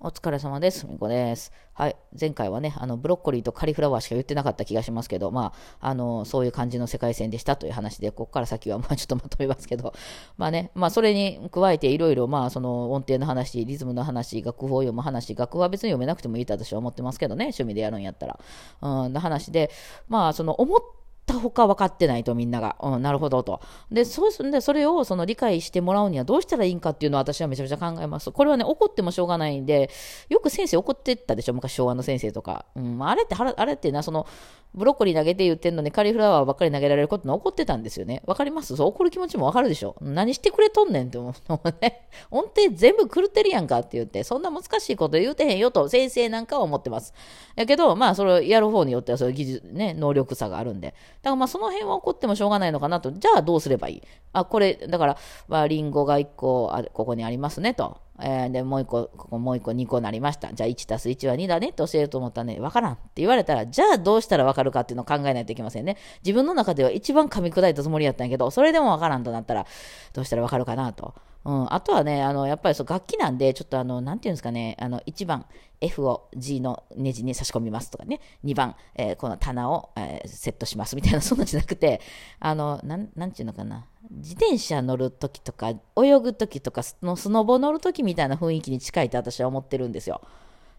お疲れ様です。みこです。はい。前回はね、あの、ブロッコリーとカリフラワーしか言ってなかった気がしますけど、まあ、あの、そういう感じの世界線でしたという話で、ここから先は、まあ、ちょっとまとめますけど、まあね、まあ、それに加えていろいろ、まあ、その、音程の話、リズムの話、楽譜を読む話、楽譜は別に読めなくてもいいと私は思ってますけどね、趣味でやるんやったら。うん、の話で、まあ、その、思っったほか分かってないとみんなが。うん、なるほどと。で、そうすんで、それをその理解してもらうにはどうしたらいいんかっていうのは私はめちゃめちゃ考えます。これはね、怒ってもしょうがないんで、よく先生怒ってったでしょ、昔昭和の先生とか。うん、あれって、あれってな、その、ブロッコリー投げて言ってんのにカリフラワーばっかり投げられることに怒ってたんですよね。わかります？そう怒る気持ちもわかるでしょ何してくれとんねんって思うのね。音程全部狂ってるやんかって言って、そんな難しいこと言うてへんよと先生なんかは思ってます。やけど、まあ、それをやる方によってはそういう技術、ね、能力差があるんで。だからまあ、その辺は怒ってもしょうがないのかなと。じゃあどうすればいい？あ、これ、だから、まあ、リンゴが1個あ、ここにありますねと。えー、で、もう一個、ここもう一個2個になりました。じゃあ1たす1は2だねって教えると思ったらね、わからんって言われたら、じゃあどうしたらわかるかっていうのを考えないといけませんね。自分の中では一番噛み砕いたつもりやったんやけど、それでもわからんとなったら、どうしたらわかるかなと。うん、あとはね、あの、やっぱりそう楽器なんで、ちょっとあの、なんていうんですかね、あの、1番、F を G のネジに差し込みますとかね、2番、えー、この棚を、えー、セットしますみたいな、そんなんじゃなくて、あの、なん、なんていうのかな、自転車乗るときとか、泳ぐときとか、スノボ乗るときみたいな雰囲気に近いと私は思ってるんですよ。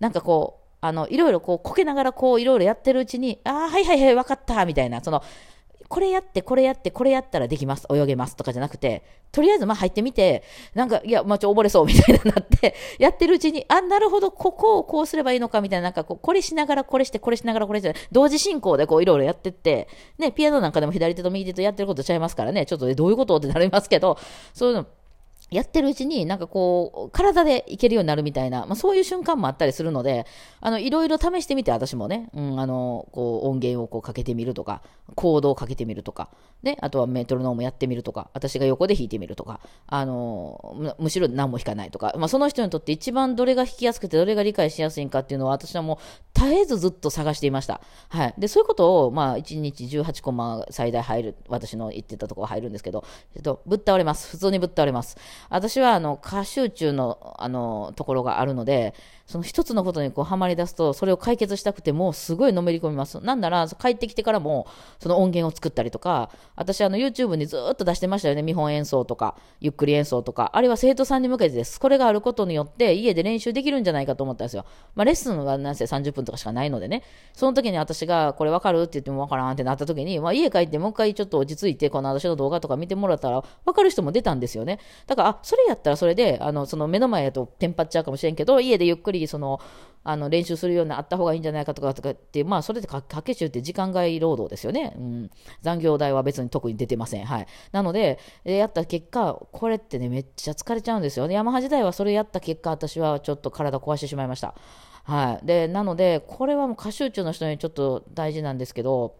なんかこう、あの、いろいろこう、こけながらこう、いろいろやってるうちに、ああ、はいはいはい、わかった、みたいな、その、これやって、これやって、これやったらできます、泳げますとかじゃなくて、とりあえずまあ入ってみて、なんか、いや、まあちょ、溺れそうみたいになって、やってるうちに、あ、なるほど、ここをこうすればいいのかみたいな、なんかこう、これしながらこれして、これしながらこれして、同時進行でこういろいろやってって、ね、ピアノなんかでも左手と右手とやってることちゃいますからね、ちょっとどういうことってなりますけど、そういうの、やってるうちになんかこう、体でいけるようになるみたいな、まあ、そういう瞬間もあったりするので、あの、いろいろ試してみて、私もね、うん、あの、こう、音源をこうかけてみるとか、コードをかけてみるとか、ね、あとはメトロノームやってみるとか、私が横で弾いてみるとか、あの、むしろ何も弾かないとか、まあ、その人にとって一番どれが弾きやすくて、どれが理解しやすいんかっていうのは、私はもう絶えずずっと探していました。はい。で、そういうことを、まあ、1日18コマ最大入る、私の言ってたところ入るんですけど、えっと、ぶっ倒れます。普通にぶっ倒れます。私は、あの、過集中の、あの、ところがあるので、その一つのことにこう、はまり出すと、それを解決したくても、すごいのめり込みます。なんなら、帰ってきてからも、その音源を作ったりとか、私、あの、YouTube にずっと出してましたよね。見本演奏とか、ゆっくり演奏とか。あれは生徒さんに向けてです。これがあることによって、家で練習できるんじゃないかと思ったんですよ。まあ、レッスンはなんせ30分とかしかないのでね。その時に私が、これわかるって言ってもわからんってなった時に、まあ、家帰ってもう一回ちょっと落ち着いて、この私の動画とか見てもらったら、わかる人も出たんですよね。だから、あ、それやったらそれで、あの、その目の前やとテンパっちゃうかもしれんけど、家でゆっくり、その、あの練習するようにあった方がいいんじゃないかとかとかって、まあ、それで掛け中って時間外労働ですよね。うん。残業代は別に特に出てません。はい。なので、やった結果、これってね、めっちゃ疲れちゃうんですよね。ヤマハ時代はそれやった結果、私はちょっと体壊してしまいました。はい。で、なので、これはもう過集中の人にちょっと大事なんですけど、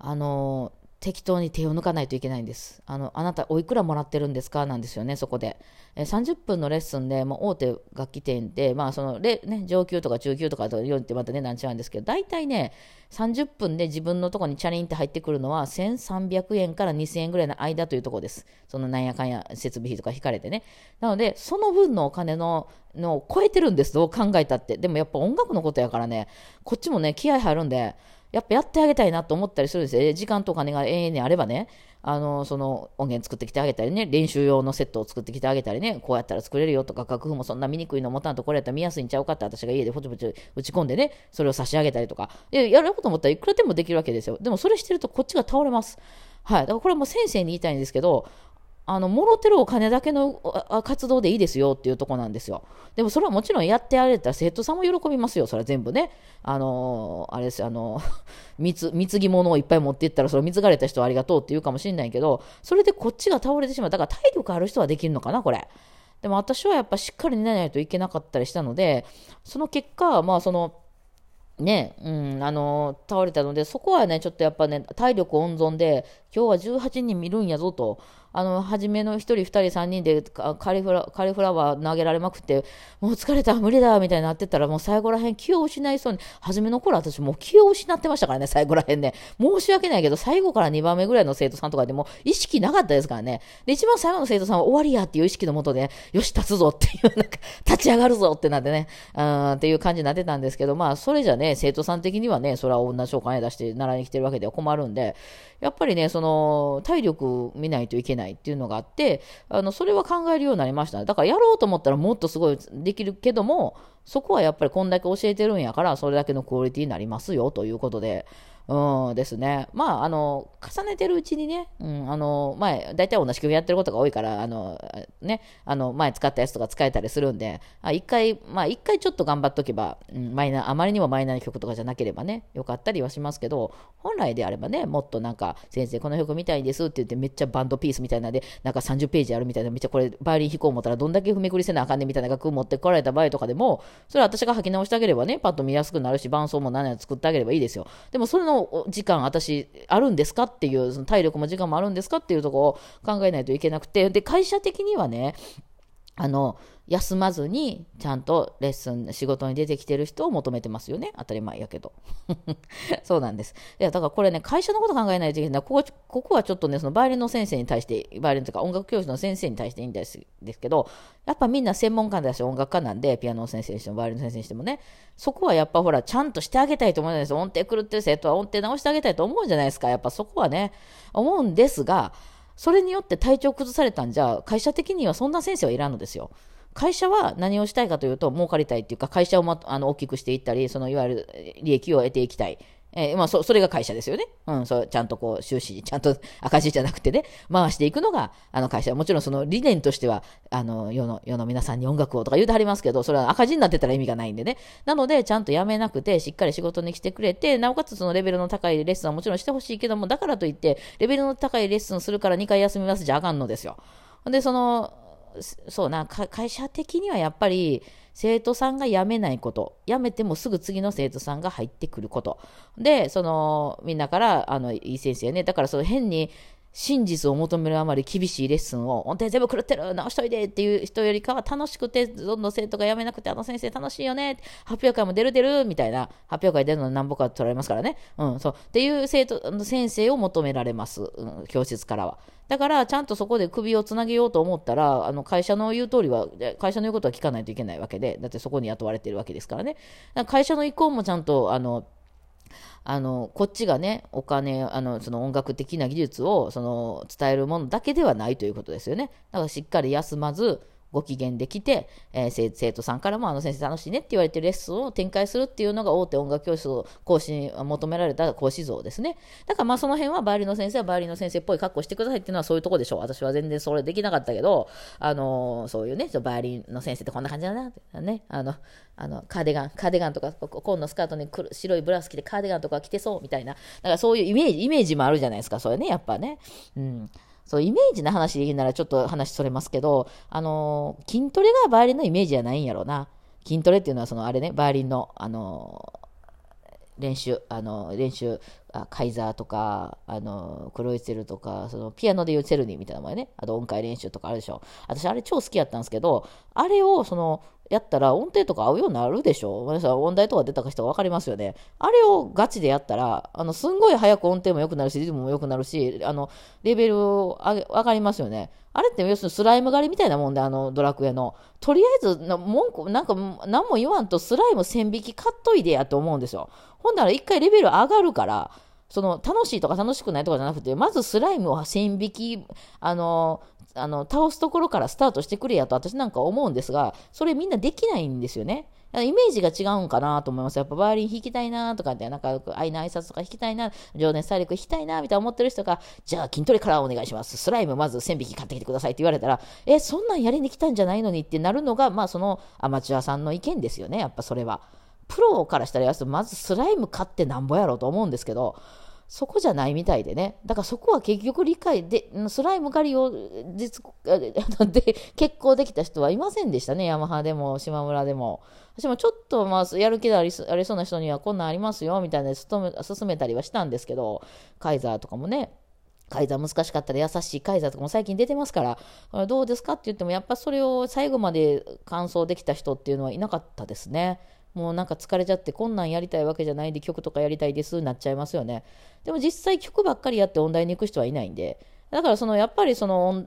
あの適当に手を抜かないといけないんです。あの、あなたおいくらもらってるんですか？なんですよね、そこで。え30分のレッスンで、もう大手楽器店で、まあその、ね、上級とか中級とかとよってまたね、なん違うんですけど、大体ね、30分で自分のとこにチャリンって入ってくるのは、1300円から2000円ぐらいの間というところです。そのなんやかんや設備費とか引かれてね。なので、その分のお金の、の超えてるんです、どう考えたって。でもやっぱ音楽のことやからね、こっちもね、気合入るんで、やっぱやってあげたいなと思ったりするんですよ。時間とお金が永遠にあればね、あの、その音源作ってきてあげたりね、練習用のセットを作ってきてあげたりね、こうやったら作れるよとか、楽譜もそんな見にくいの持たんとこれやったら見やすいんちゃうかって私が家でポチポチ打ち込んでね、それを差し上げたりとか、で、やること思ったらいくらでもできるわけですよ。でもそれしてるとこっちが倒れます。はい。だからこれも先生に言いたいんですけど、あの、もろてるお金だけの活動でいいですよっていうとこなんですよ。でもそれはもちろんやってやれたら生徒さんも喜びますよ。それは全部ね。あのー、あれですあのー、貢、ぎ物をいっぱい持っていったら、それ貢がれた人はありがとうって言うかもしれないけど、それでこっちが倒れてしまう。だから体力ある人はできるのかな、これ。でも私はやっぱしっかり寝ないといけなかったりしたので、その結果、まあその、ね、うん、あの、倒れたので、そこはね、ちょっとやっぱね、体力温存で、今日は18人見るんやぞと、あの、初めの1人、2人、3人でカリフラカリフラワー投げられまくって、もう疲れた、無理だ、みたいになってたら、もう最後らへん気を失いそうに、初めの頃私もう気を失ってましたからね、最後らへんね。申し訳ないけど、最後から2番目ぐらいの生徒さんとかでも意識なかったですからね。で、一番最後の生徒さんは終わりやっていう意識のもとで、よし、立つぞっていう、なんか、立ち上がるぞってなってね、うん、っていう感じになってたんですけど、まあ、それじゃね、生徒さん的にはね、それは同じお金出して習いに来てるわけでは困るんで、やっぱりね、そその、体力見ないといけないっていうのがあって、あの、それは考えるようになりました。だからやろうと思ったらもっとすごいできるけども、そこはやっぱりこんだけ教えてるんやから、それだけのクオリティになりますよということで、うんですね。まあ、あの、重ねてるうちにね、うん、あの、前、大体同じ曲やってることが多いから、あの、ね、あの、前使ったやつとか使えたりするんで、あ一回、まあ、一回ちょっと頑張っとけば、うん、マイナー、あまりにもマイナーな曲とかじゃなければね、よかったりはしますけど、本来であればね、もっとなんか、先生、この曲見たいですって言って、めっちゃバンドピースみたいなんで、なんか30ページあるみたいな、めっちゃこれ、バイオリン弾こう思ったら、どんだけ踏みくりせなあかんねみたいな楽譜持ってこられた場合とかでも、それは私が書き直してあげればね、パッと見やすくなるし、伴奏も何や作ってあげればいいですよ。でも、それの時間、私、あるんですか？っていう、その体力も時間もあるんですか？っていうところを考えないといけなくて、で、会社的にはね、あの、休まずにちゃんとレッスン、仕事に出てきてる人を求めてますよね。当たり前やけど。そうなんです。いや、だからこれね、会社のこと考えないといけない。ここ、ここはちょっとね、そのバイオリンの先生に対して、バイオリンとか音楽教師の先生に対していいんですですけど、やっぱみんな専門家だし音楽家なんで、ピアノの先生にしてもバイオリンの先生にしてもね、そこはやっぱほら、ちゃんとしてあげたいと思うんです音程狂ってる生徒は音程直してあげたいと思うじゃないですか。やっぱそこはね、思うんですが、それによって体調崩されたんじゃ、会社的にはそんな先生はいらんのですよ。会社は何をしたいかというと、儲かりたいっていうか、会社を、ま、あの大きくしていったり、そのいわゆる利益を得ていきたい。えー、まあそ、それが会社ですよね。うん、そう、ちゃんとこう、収支、ちゃんと 赤字じゃなくてね、回していくのが、あの会社。もちろんその理念としては、あの、世の、世の皆さんに音楽をとか言うてはりますけど、それは赤字になってたら意味がないんでね。なので、ちゃんと辞めなくて、しっかり仕事に来てくれて、なおかつそのレベルの高いレッスンはもちろんしてほしいけども、だからといって、レベルの高いレッスンするから2回休みますじゃあかんのですよ。で、その、そうな、会社的にはやっぱり生徒さんが辞めないこと、辞めてもすぐ次の生徒さんが入ってくること。で、その、みんなから、あの、いい先生ね、だからその変に真実を求めるあまり厳しいレッスンを、音程全部狂ってる直しといてっていう人よりかは楽しくて、どんどん生徒が辞めなくて、あの先生楽しいよね、発表会も出る出るみたいな、発表会出るの何ぼか取られますからね。うん、そう。っていう生徒、の先生を求められます、うん、教室からは。だから、ちゃんとそこで首をつなげようと思ったら、あの会社の言う通りは、会社の言うことは聞かないといけないわけで、だってそこに雇われてるわけですからね。から会社の意向もちゃんと、あの、あのこっちがねお金あのその音楽的な技術をその伝えるものだけではないということですよね。だからしっかり休まずご機嫌できて、えー、生徒さんからもあの先生楽しいねって言われてレッスンを展開するっていうのが大手音楽教室を講師に求められた講師像ですね。だからまあその辺はバイオリンの先生はバイオリンの先生っぽい格好してくださいっていうのはそういうとこでしょう。私は全然それできなかったけど、あのー、そういうね、バイオリンの先生ってこんな感じだなってね、あの、あのカーディガン、カーディガンとか、紺のスカートに白いブラス着てカーディガンとか着てそうみたいな、だからそういうイメージ、イメージもあるじゃないですか、それね、やっぱね。うん。そう、イメージの話でいいならちょっと話それますけど、あのー、筋トレがバイオリンのイメージじゃないんやろうな。筋トレっていうのは、そのあれね、バイオリンの、あのー、練習、あの、練習、あカイザーとか、あの、クロイツェルとか、そのピアノでいうチェルニーみたいなもんね。あと音階練習とかあるでしょ。私あれ超好きやったんですけど、あれをその、やったら音程とか合うようになるでしょ？皆さん音大とか出たか人が分かりますよね。あれをガチでやったら、あの、すんごい早く音程も良くなるし、リズムも良くなるし、あの、レベル上げ上がりますよね。あれって要するにスライム狩りみたいなもんで、あの、ドラクエの。とりあえず、文句、なんか、何も言わんとスライム線引き買っといでやと思うんですよ。ほんなら一回レベル上がるから、その楽しいとか楽しくないとかじゃなくて、まずスライムを線引き、あの、あの倒すところからスタートしてくれやと私なんか思うんですが、それみんなできないんですよね。イメージが違うんかなと思います。やっぱバイオリン弾きたいなとかって、なんか愛の挨拶とか弾きたいな、情熱大陸弾きたいなみたいな思ってる人が、じゃあ筋トレからお願いします。スライムまず1000匹買ってきてくださいって言われたら、え、そんなんやりに来たんじゃないのにってなるのが、まあそのアマチュアさんの意見ですよね。やっぱそれは。プロからしたらまずスライム買ってなんぼやろうと思うんですけど、そこじゃないみたいでね。だからそこは結局理解で、スライム狩りを実 で結構できた人はいませんでしたね。ヤマハでも島村でも。私もちょっとまあやる気がありそうな人にはこんなんありますよみたいな進めたりはしたんですけど、カイザーとかもね。改ざん難しかったら優しい改ざんとかも最近出てますから、どうですかって言っても、やっぱそれを最後まで完走できた人っていうのはいなかったですね。もうなんか疲れちゃって、こんなんやりたいわけじゃないんで、曲とかやりたいですなっちゃいますよね。でも実際曲ばっかりやって音大に行く人はいないんで、だからそのやっぱりその、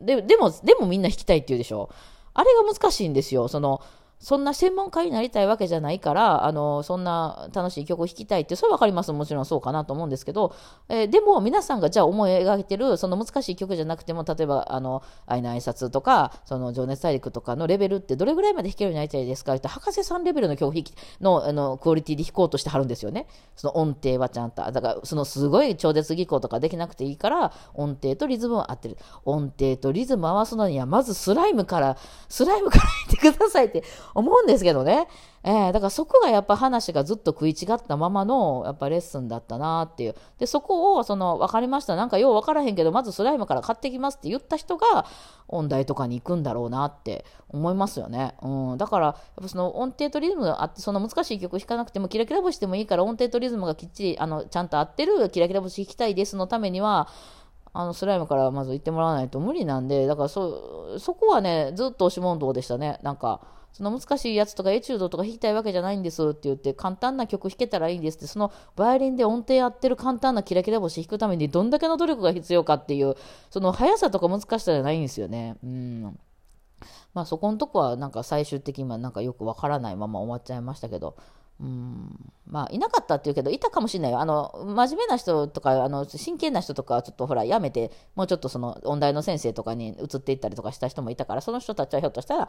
ででも、でもみんな弾きたいって言うでしょ。あれが難しいんですよ。その、そんな専門家になりたいわけじゃないから、あの、そんな楽しい曲を弾きたいって、それはわかります。もちろんそうかなと思うんですけど、えー、でも皆さんがじゃあ思い描いてる、その難しい曲じゃなくても、例えば、あの、愛の挨拶とか、その情熱大陸とかのレベルってどれぐらいまで弾けるようになりたいですか？って、博士さんレベルの曲弾きの、あの、クオリティで弾こうとしてはるんですよね。その音程はちゃんと。だから、そのすごい超絶技巧とかできなくていいから、音程とリズムは合ってる。音程とリズム合わすのには、まずスライムから、スライムから言ってくださいって思うんですけどね。えー、だからそこがやっぱ話がずっと食い違ったままのやっぱレッスンだったなっていう。で、そこをその分かりました。なんかよう分からへんけど、まずスライムから買ってきますって言った人が音大とかに行くんだろうなって思いますよね。うん。だから、やっぱその音程とリズムがあって、その難しい曲弾かなくてもキラキラ星でもいいから音程とリズムがきっちり、あの、ちゃんと合ってるキラキラ星弾きたいですのためには、あのスライムからまず行ってもらわないと無理なんで、だからそ、そこはね、ずっと押し問答でしたね。なんか、その難しいやつとかエチュードとか弾きたいわけじゃないんですって言って、簡単な曲弾けたらいいんですって、そのバイオリンで音程やってる簡単なキラキラ星弾くためにどんだけの努力が必要かっていう、その速さとか難しさじゃないんですよね。うん。まあそこのとこはなんか最終的にはなんかよくわからないまま終わっちゃいましたけど、うん、まあ、いなかったっていうけど、いたかもしれないよ。あの、真面目な人とか、あの、真剣な人とかはちょっとほら、やめて、もうちょっとその、音大の先生とかに移っていったりとかした人もいたから、その人たちはひょっとしたら、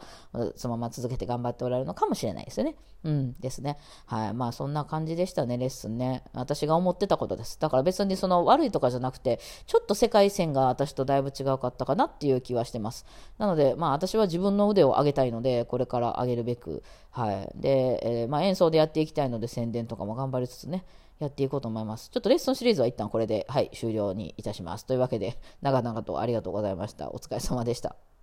そのまま続けて頑張っておられるのかもしれないですよね。うんですね。はい。まあ、そんな感じでしたね、レッスンね。私が思ってたことです。だから別にその、悪いとかじゃなくて、ちょっと世界線が私とだいぶ違うかったかなっていう気はしてます。なので、まあ、私は自分の腕を上げたいので、これから上げるべく、はい。で、えー、まあ、演奏でやっていきたいので、宣伝伝とかも頑張りつつね、やっていこうと思います。ちょっとレッスンシリーズは一旦これで、はい、終了にいたします。というわけで、長々とありがとうございました。お疲れ様でした。